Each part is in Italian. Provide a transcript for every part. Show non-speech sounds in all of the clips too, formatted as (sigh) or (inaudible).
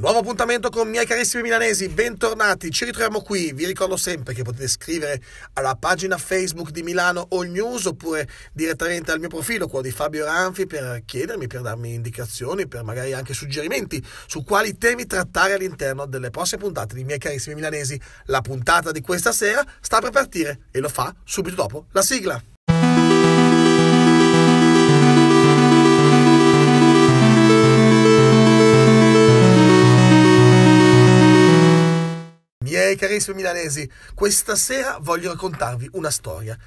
Nuovo appuntamento con miei carissimi milanesi, bentornati, ci ritroviamo qui, vi ricordo sempre che potete scrivere alla pagina Facebook di Milano All News oppure direttamente al mio profilo, quello di Fabio Ranfi, per chiedermi, per darmi indicazioni, per magari anche suggerimenti su quali temi trattare all'interno delle prossime puntate di miei carissimi milanesi. La puntata di questa sera sta per partire e lo fa subito dopo la sigla. Miei carissimi milanesi, questa sera voglio raccontarvi una storia.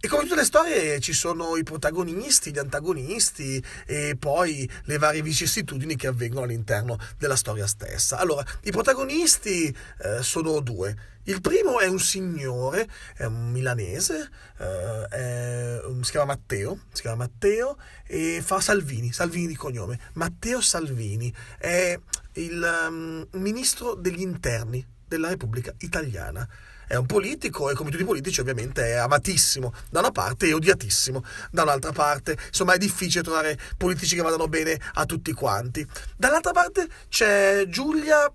E come tutte le storie ci sono i protagonisti, gli antagonisti e poi le varie vicissitudini che avvengono all'interno della storia stessa. Allora, i protagonisti eh, sono due. Il primo è un signore, è un milanese, eh, è, si chiama Matteo, si chiama Matteo e fa Salvini, Salvini di cognome. Matteo Salvini è il um, ministro degli interni della Repubblica Italiana. È un politico e come tutti i politici ovviamente è amatissimo da una parte e odiatissimo da un'altra parte. Insomma è difficile trovare politici che vadano bene a tutti quanti. Dall'altra parte c'è Giulia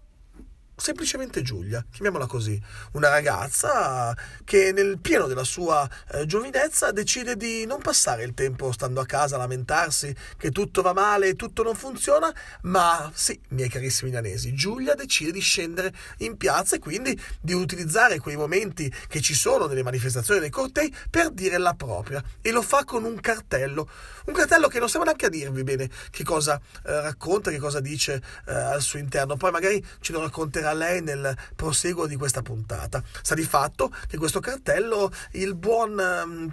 semplicemente Giulia, chiamiamola così, una ragazza che nel pieno della sua eh, giovinezza decide di non passare il tempo stando a casa a lamentarsi che tutto va male tutto non funziona, ma sì, miei carissimi milanesi, Giulia decide di scendere in piazza e quindi di utilizzare quei momenti che ci sono nelle manifestazioni dei cortei per dire la propria. E lo fa con un cartello, un cartello che non stiamo neanche a dirvi bene che cosa eh, racconta, che cosa dice eh, al suo interno, poi magari ce lo racconterà a lei nel proseguo di questa puntata. Sta di fatto che questo cartello il buon, mm,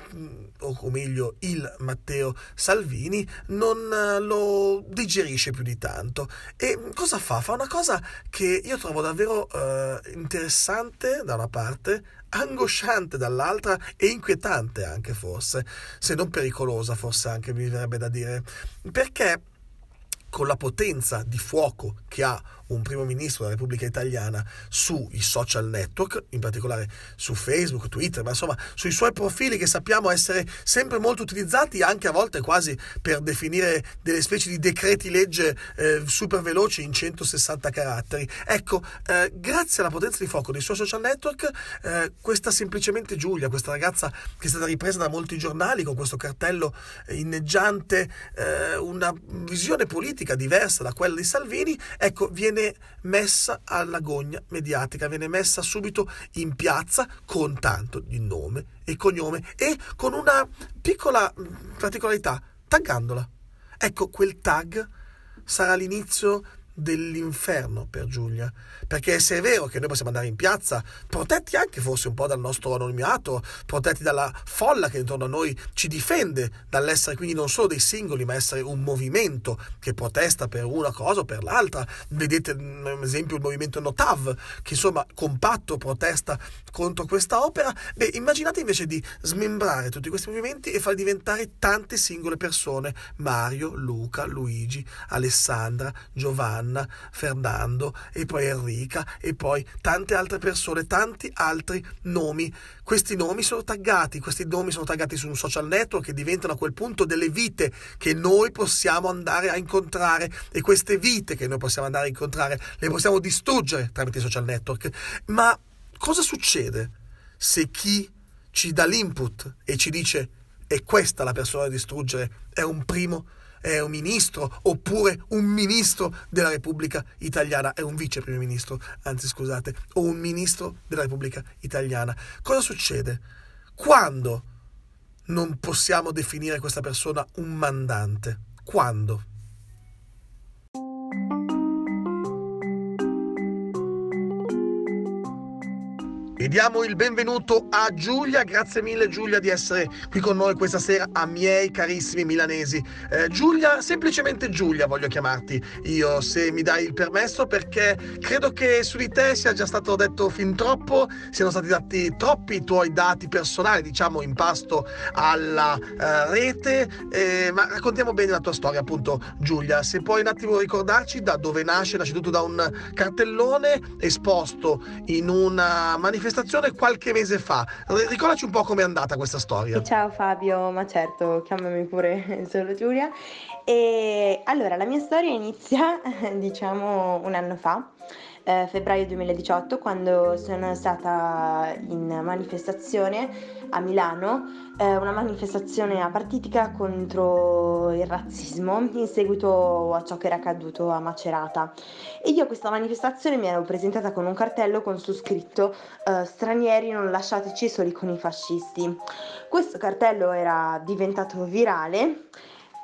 o meglio il Matteo Salvini, non eh, lo digerisce più di tanto. E cosa fa? Fa una cosa che io trovo davvero eh, interessante da una parte, angosciante dall'altra e inquietante anche forse, se non pericolosa forse anche mi verrebbe da dire, perché con la potenza di fuoco che ha un primo ministro della Repubblica Italiana sui social network, in particolare su Facebook, Twitter, ma insomma sui suoi profili che sappiamo essere sempre molto utilizzati, anche a volte quasi per definire delle specie di decreti legge eh, super veloci in 160 caratteri. Ecco, eh, grazie alla potenza di fuoco dei suoi social network, eh, questa semplicemente Giulia, questa ragazza che è stata ripresa da molti giornali con questo cartello inneggiante, eh, una visione politica diversa da quella di Salvini, ecco, viene viene messa alla gogna mediatica, viene messa subito in piazza con tanto di nome e cognome e con una piccola particolarità, taggandola. Ecco, quel tag sarà l'inizio dell'inferno per Giulia. Perché se è vero che noi possiamo andare in piazza, protetti anche forse un po' dal nostro anonimato, protetti dalla folla che intorno a noi ci difende dall'essere quindi non solo dei singoli, ma essere un movimento che protesta per una cosa o per l'altra. Vedete, ad esempio, il movimento Notav, che insomma compatto protesta contro questa opera. Beh, immaginate invece di smembrare tutti questi movimenti e far diventare tante singole persone: Mario, Luca, Luigi, Alessandra, Giovanni. Anna, Fernando e poi Enrica e poi tante altre persone, tanti altri nomi. Questi nomi sono taggati, questi nomi sono taggati su un social network che diventano a quel punto delle vite che noi possiamo andare a incontrare e queste vite che noi possiamo andare a incontrare le possiamo distruggere tramite i social network. Ma cosa succede se chi ci dà l'input e ci dice è questa la persona da distruggere è un primo è un ministro oppure un ministro della Repubblica Italiana, è un vice primo ministro, anzi scusate, o un ministro della Repubblica Italiana. Cosa succede? Quando non possiamo definire questa persona un mandante? Quando? E diamo il benvenuto a Giulia, grazie mille Giulia di essere qui con noi questa sera, a miei carissimi milanesi. Eh, Giulia, semplicemente Giulia voglio chiamarti io, se mi dai il permesso, perché credo che su di te sia già stato detto fin troppo, siano stati dati troppi tuoi dati personali, diciamo, in pasto alla uh, rete, eh, ma raccontiamo bene la tua storia, appunto Giulia. Se puoi un attimo ricordarci da dove nasce, nasce tutto da un cartellone esposto in una manifestazione manifestazione qualche mese fa. Ricordaci un po' com'è andata questa storia. Ciao Fabio, ma certo, chiamami pure (laughs) solo Giulia. E allora, la mia storia inizia, (laughs) diciamo, un anno fa eh, febbraio 2018 quando sono stata in manifestazione a Milano, eh, una manifestazione apartitica contro il razzismo in seguito a ciò che era accaduto a Macerata. E io a questa manifestazione mi ero presentata con un cartello con su scritto eh, stranieri non lasciateci soli con i fascisti. Questo cartello era diventato virale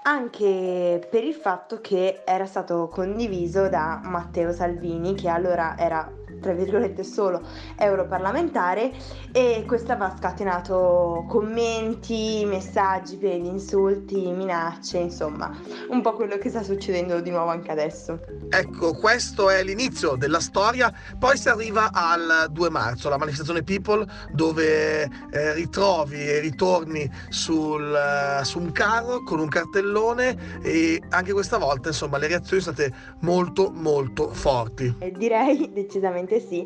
anche per il fatto che era stato condiviso da Matteo Salvini, che allora era tra virgolette solo europarlamentare e questo aveva scatenato commenti, messaggi pieni insulti, minacce, insomma, un po' quello che sta succedendo di nuovo anche adesso. Ecco, questo è l'inizio della storia, poi si arriva al 2 marzo, la manifestazione People, dove eh, ritrovi e ritorni sul, uh, su un carro con un cartellone e anche questa volta, insomma, le reazioni sono state molto molto forti. Eh, direi decisamente sì.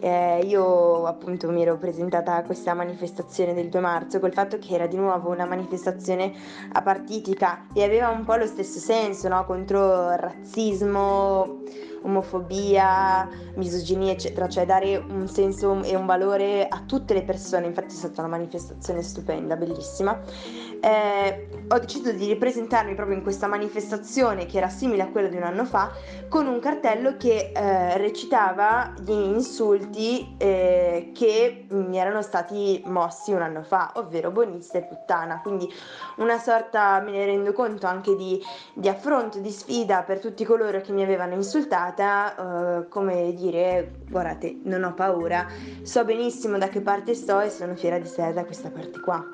Eh, io appunto mi ero presentata a questa manifestazione del 2 marzo col fatto che era di nuovo una manifestazione apartitica e aveva un po' lo stesso senso, no? contro il razzismo, omofobia, misoginia, eccetera, cioè dare un senso e un valore a tutte le persone. Infatti è stata una manifestazione stupenda, bellissima. Eh, ho deciso di ripresentarmi proprio in questa manifestazione che era simile a quella di un anno fa, con un cartello che eh, recitava gli insulti eh, che mi erano stati mossi un anno fa, ovvero buonista e puttana. Quindi una sorta, me ne rendo conto, anche di, di affronto, di sfida per tutti coloro che mi avevano insultato stata uh, come dire guardate non ho paura so benissimo da che parte sto e sono fiera di sé da questa parte qua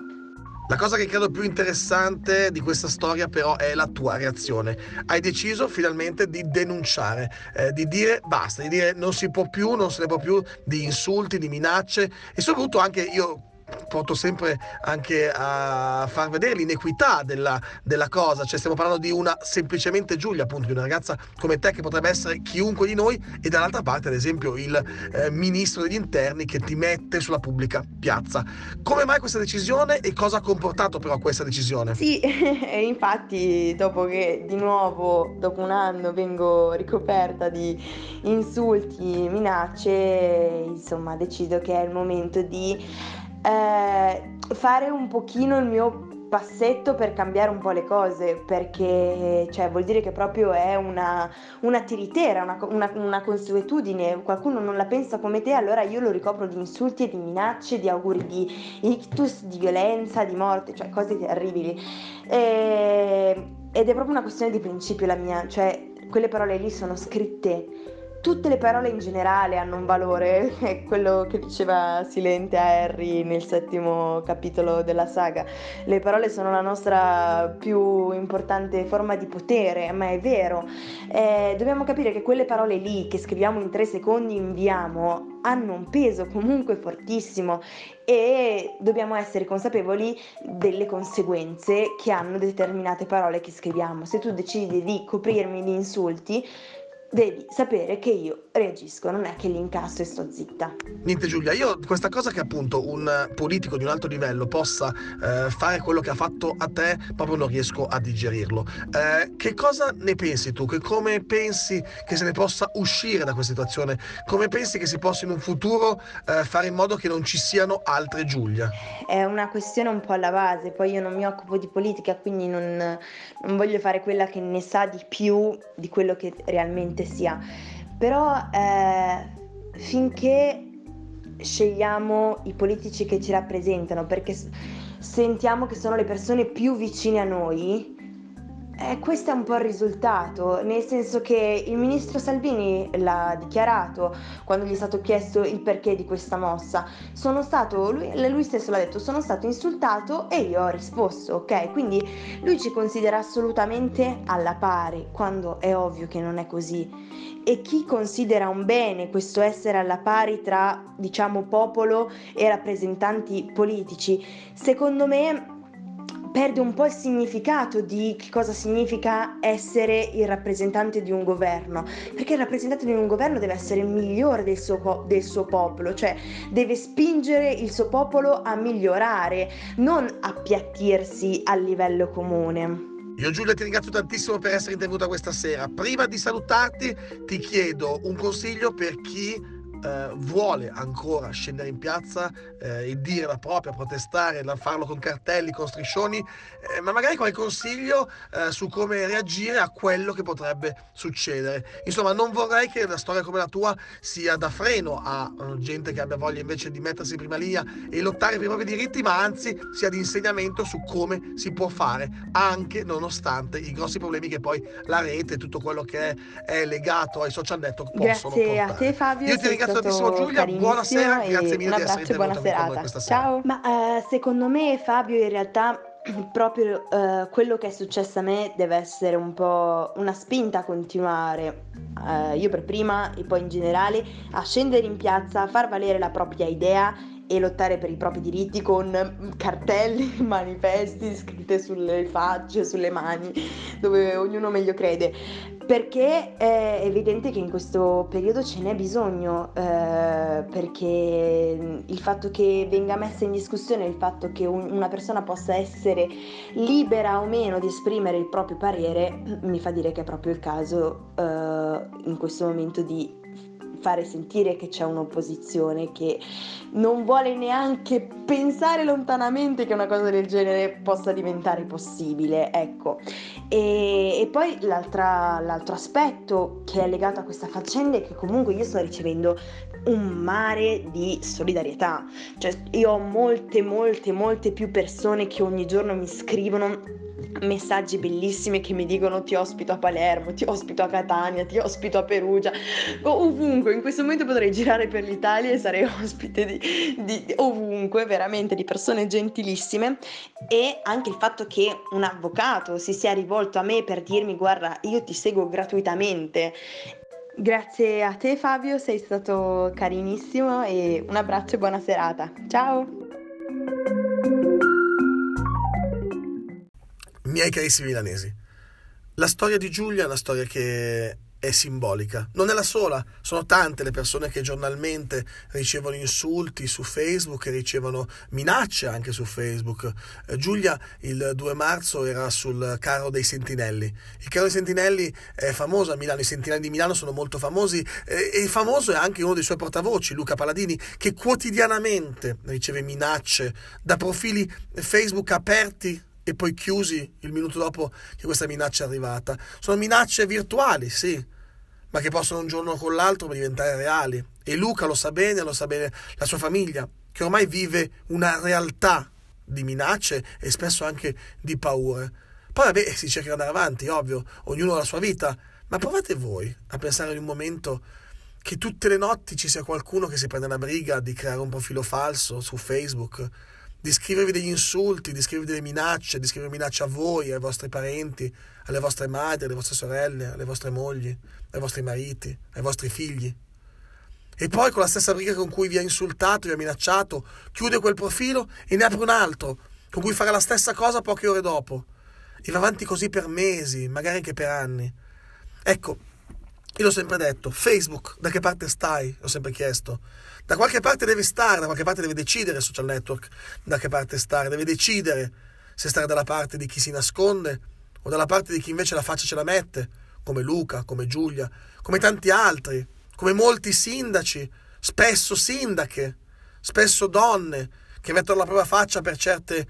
la cosa che credo più interessante di questa storia però è la tua reazione. Hai deciso finalmente di denunciare, eh, di dire basta, di dire non si può più, non se ne può più di insulti, di minacce e soprattutto anche io porto sempre anche a far vedere l'inequità della, della, cosa, cioè stiamo parlando di una semplicemente Giulia, appunto, di una ragazza come te che potrebbe essere chiunque di noi e dall'altra parte ad esempio il eh, ministro degli interni che ti mette sulla pubblica piazza. Come mai questa decisione e cosa ha comportato però questa decisione? Sì, (laughs) infatti dopo che di nuovo, dopo un anno, vengo ricoperta di insulti, minacce, insomma decido che è il momento di eh, fare un pochino il mio passetto per cambiare un po' le cose, perché cioè, vuol dire che proprio è una, una tiritera, una, una, una, consuetudine, qualcuno non la pensa come te, allora io lo ricopro di insulti e di minacce, di auguri di ictus, di violenza, di morte, cioè cose terribili. E, ed è proprio una questione di principio la mia, cioè quelle parole lì sono scritte tutte le parole in generale hanno un valore, (laughs) è quello che diceva Silente a Harry nel settimo capitolo della saga. Le parole sono la nostra più importante forma di potere, ma è vero. Eh, dobbiamo capire che quelle parole lì che scriviamo in tre secondi, inviamo, hanno un peso comunque fortissimo e dobbiamo essere consapevoli delle conseguenze che hanno determinate parole che scriviamo. Se tu decidi di coprirmi di insulti, devi sapere che io reagisco, non è che li incasso e sto zitta. Niente Giulia, io questa cosa che appunto un politico di un alto livello possa eh, fare quello che ha fatto a te, proprio non riesco a digerirlo. Eh, che cosa ne pensi tu? Che come pensi che se ne possa uscire da questa situazione? Come pensi che si possa in un futuro eh, fare in modo che non ci siano altre Giulia? È una questione un po' alla base, poi io non mi occupo di politica, quindi non, non voglio fare quella che ne sa di più di quello che realmente chiunque sia, però eh, finché scegliamo i politici che ci rappresentano, perché sentiamo che sono le persone più vicine a noi, eh, questo è un po' il risultato, nel senso che il ministro Salvini l'ha dichiarato quando gli è stato chiesto il perché di questa mossa. Sono stato, lui, lui stesso l'ha detto, sono stato insultato e io ho risposto, ok? Quindi lui ci considera assolutamente alla pari, quando è ovvio che non è così. E chi considera un bene questo essere alla pari tra, diciamo, popolo e rappresentanti politici, secondo me perde un po' il significato di che cosa significa essere il rappresentante di un governo, perché il rappresentante di un governo deve essere il migliore del suo, del suo popolo, cioè deve spingere il suo popolo a migliorare, non appiattirsi a livello comune. Io Giulia ti ringrazio tantissimo per essere intervenuta questa sera. Prima di salutarti ti chiedo un consiglio per chi eh, vuole ancora scendere in piazza eh, e dire la propria, protestare, farlo con cartelli, con striscioni, eh, ma magari qualche consiglio eh, su come reagire a quello che potrebbe succedere. Insomma, non vorrei che una storia come la tua sia da freno a uh, gente che abbia voglia invece di mettersi in prima linea e lottare per i propri diritti, ma anzi sia di insegnamento su come si può fare, anche nonostante i grossi problemi che poi la rete e tutto quello che è, è legato ai social network possono Grazie portare. a te Fabio. Io ti ringrazio tantissimo Giulia, buonasera, grazie mille un abbraccio e buona serata. Ciao. Ma uh, secondo me Fabio in realtà (clears throat) proprio uh, quello che è successo a me deve essere un po' una spinta a continuare, uh, io per prima e poi in generale, a scendere in piazza, a far valere la propria idea e lottare per i propri diritti con cartelli, (laughs) manifesti scritte sulle facce, sulle mani, dove ognuno meglio crede. Perché è evidente che in questo periodo ce n'è bisogno, eh, perché il fatto che venga messa in discussione il fatto che un, una persona possa essere libera o meno di esprimere il proprio parere mi fa dire che è proprio il caso eh, in questo momento di fare sentire che c'è un'opposizione che non vuole neanche pensare lontanamente che una cosa del genere possa diventare possibile, ecco. E, e poi l'altro aspetto che è legato a questa faccenda è che comunque io sto ricevendo un mare di solidarietà, cioè io ho molte, molte, molte più persone che ogni giorno mi scrivono messaggi bellissimi che mi dicono ti ospito a Palermo, ti ospito a Catania, ti ospito a Perugia, ovunque, in questo momento potrei girare per l'Italia e sarei (laughs) ospite di, di, ovunque, veramente di persone gentilissime. E anche il fatto che un avvocato si sia rivolto a me per dirmi guarda io ti seguo gratuitamente Grazie a te Fabio, sei stato carinissimo e un abbraccio e buona serata. Ciao! miei carissimi milanesi, la storia di Giulia è una storia che è simbolica. Non è la sola, sono tante le persone che giornalmente ricevono insulti su Facebook e ricevono minacce anche su Facebook. Eh, Giulia il 2 marzo era sul carro dei sentinelli. Il carro dei sentinelli è famoso a Milano, i sentinelli di Milano sono molto famosi e famoso è anche uno dei suoi portavoci, Luca Paladini, che quotidianamente riceve minacce da profili Facebook aperti e poi chiusi il minuto dopo che questa minaccia è arrivata. Sono minacce virtuali, sì, ma che possono un giorno con l'altro diventare reali. E Luca lo sa bene, lo sa bene la sua famiglia, che ormai vive una realtà di minacce e spesso anche di paure. Poi vabbè, si cerca di andare avanti, ovvio, ognuno ha la sua vita, ma provate voi a pensare in un momento che tutte le notti ci sia qualcuno che si prende la briga di creare un profilo falso su Facebook di scrivervi degli insulti, di scrivervi delle minacce, di scrivere minacce a voi, ai vostri parenti, alle vostre madri, alle vostre sorelle, alle vostre mogli, ai vostri mariti, ai vostri figli. E poi con la stessa briga con cui vi ha insultato, vi ha minacciato, chiude quel profilo e ne apre un altro, con cui farà la stessa cosa poche ore dopo. E va avanti così per mesi, magari anche per anni. Ecco, io l'ho sempre detto, Facebook, da che parte stai? L'ho sempre chiesto. Da qualche parte deve stare, da qualche parte deve decidere il social network da che parte stare, deve decidere se stare dalla parte di chi si nasconde o dalla parte di chi invece la faccia ce la mette, come Luca, come Giulia, come tanti altri, come molti sindaci, spesso sindache, spesso donne che mettono la propria faccia per certe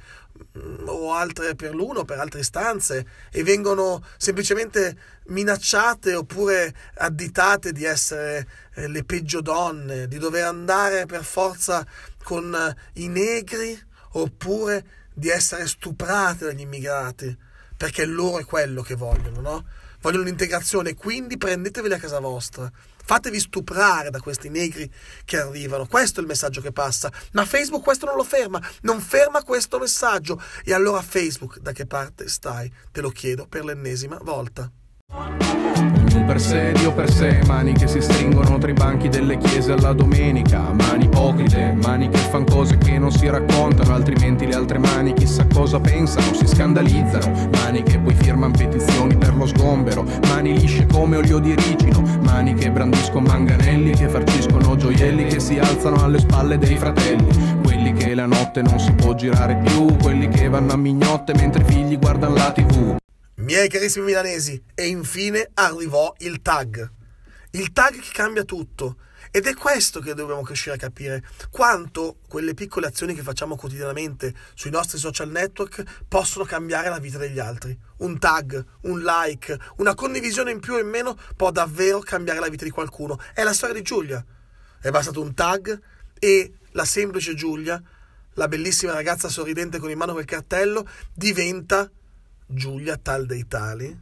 o altre per l'uno per altre istanze e vengono semplicemente minacciate oppure additate di essere eh, le peggio donne, di dover andare per forza con eh, i negri oppure di essere stuprate dagli immigrati, perché loro è quello che vogliono, no? Vogliono l'integrazione, quindi prendeteveli a casa vostra. Fatevi stuprare da questi negri che arrivano. Questo è il messaggio che passa. Ma Facebook questo non lo ferma. Non ferma questo messaggio. E allora Facebook, da che parte stai? Te lo chiedo per l'ennesima volta. Ognuno per sé, Dio per sé, mani che si stringono tra i banchi delle chiese alla domenica, mani ipocrite, mani che fanno cose che non si raccontano, altrimenti le altre mani chissà cosa pensano, si scandalizzano, mani che poi firmano petizioni per lo sgombero, mani lisce come olio di ricino, mani che brandiscono manganelli, che farciscono gioielli, che si alzano alle spalle dei fratelli, quelli che la notte non si può girare più, quelli che vanno a mignotte mentre i figli guardano la tv. Miei carissimi milanesi, e infine arrivò il tag. Il tag che cambia tutto. Ed è questo che dobbiamo crescere a capire, quanto quelle piccole azioni che facciamo quotidianamente sui nostri social network possono cambiare la vita degli altri. Un tag, un like, una condivisione in più o in meno può davvero cambiare la vita di qualcuno. È la storia di Giulia. È bastato un tag e la semplice Giulia, la bellissima ragazza sorridente con in mano quel cartello, diventa Giulia tal dei tali,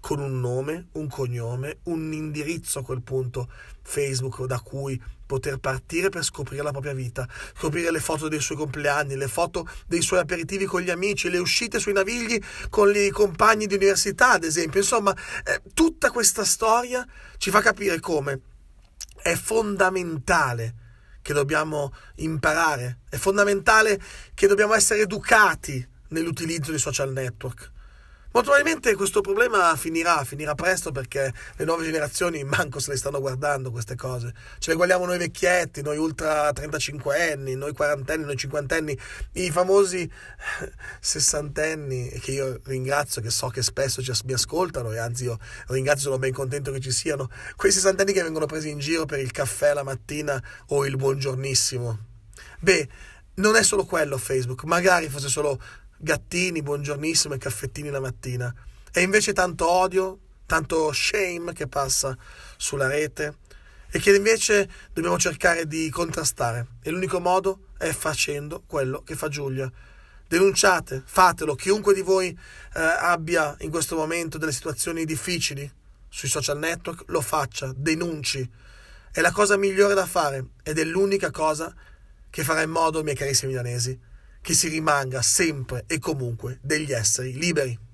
con un nome, un cognome, un indirizzo a quel punto Facebook da cui poter partire per scoprire la propria vita, scoprire le foto dei suoi compleanni, le foto dei suoi aperitivi con gli amici, le uscite sui navigli con i compagni di università, ad esempio. Insomma, eh, tutta questa storia ci fa capire come è fondamentale che dobbiamo imparare, è fondamentale che dobbiamo essere educati nell'utilizzo dei social network. Molto probabilmente questo problema finirà, finirà presto perché le nuove generazioni manco se le stanno guardando queste cose. Ce le guardiamo noi vecchietti, noi ultra 35 anni, noi quarantenni, noi cinquantenni, i famosi sessantenni che io ringrazio, che so che spesso mi ascoltano e anzi io ringrazio, sono ben contento che ci siano, quei sessantenni che vengono presi in giro per il caffè la mattina o il buongiornissimo. Beh, non è solo quello Facebook, magari fosse solo gattini, buongiornissimo e caffettini la mattina. E invece tanto odio, tanto shame che passa sulla rete e che invece dobbiamo cercare di contrastare. E l'unico modo è facendo quello che fa Giulia. Denunciate, fatelo, chiunque di voi eh, abbia in questo momento delle situazioni difficili sui social network, lo faccia, denunci. È la cosa migliore da fare ed è l'unica cosa che farà in modo, miei carissimi milanesi, che si rimanga sempre e comunque degli esseri liberi.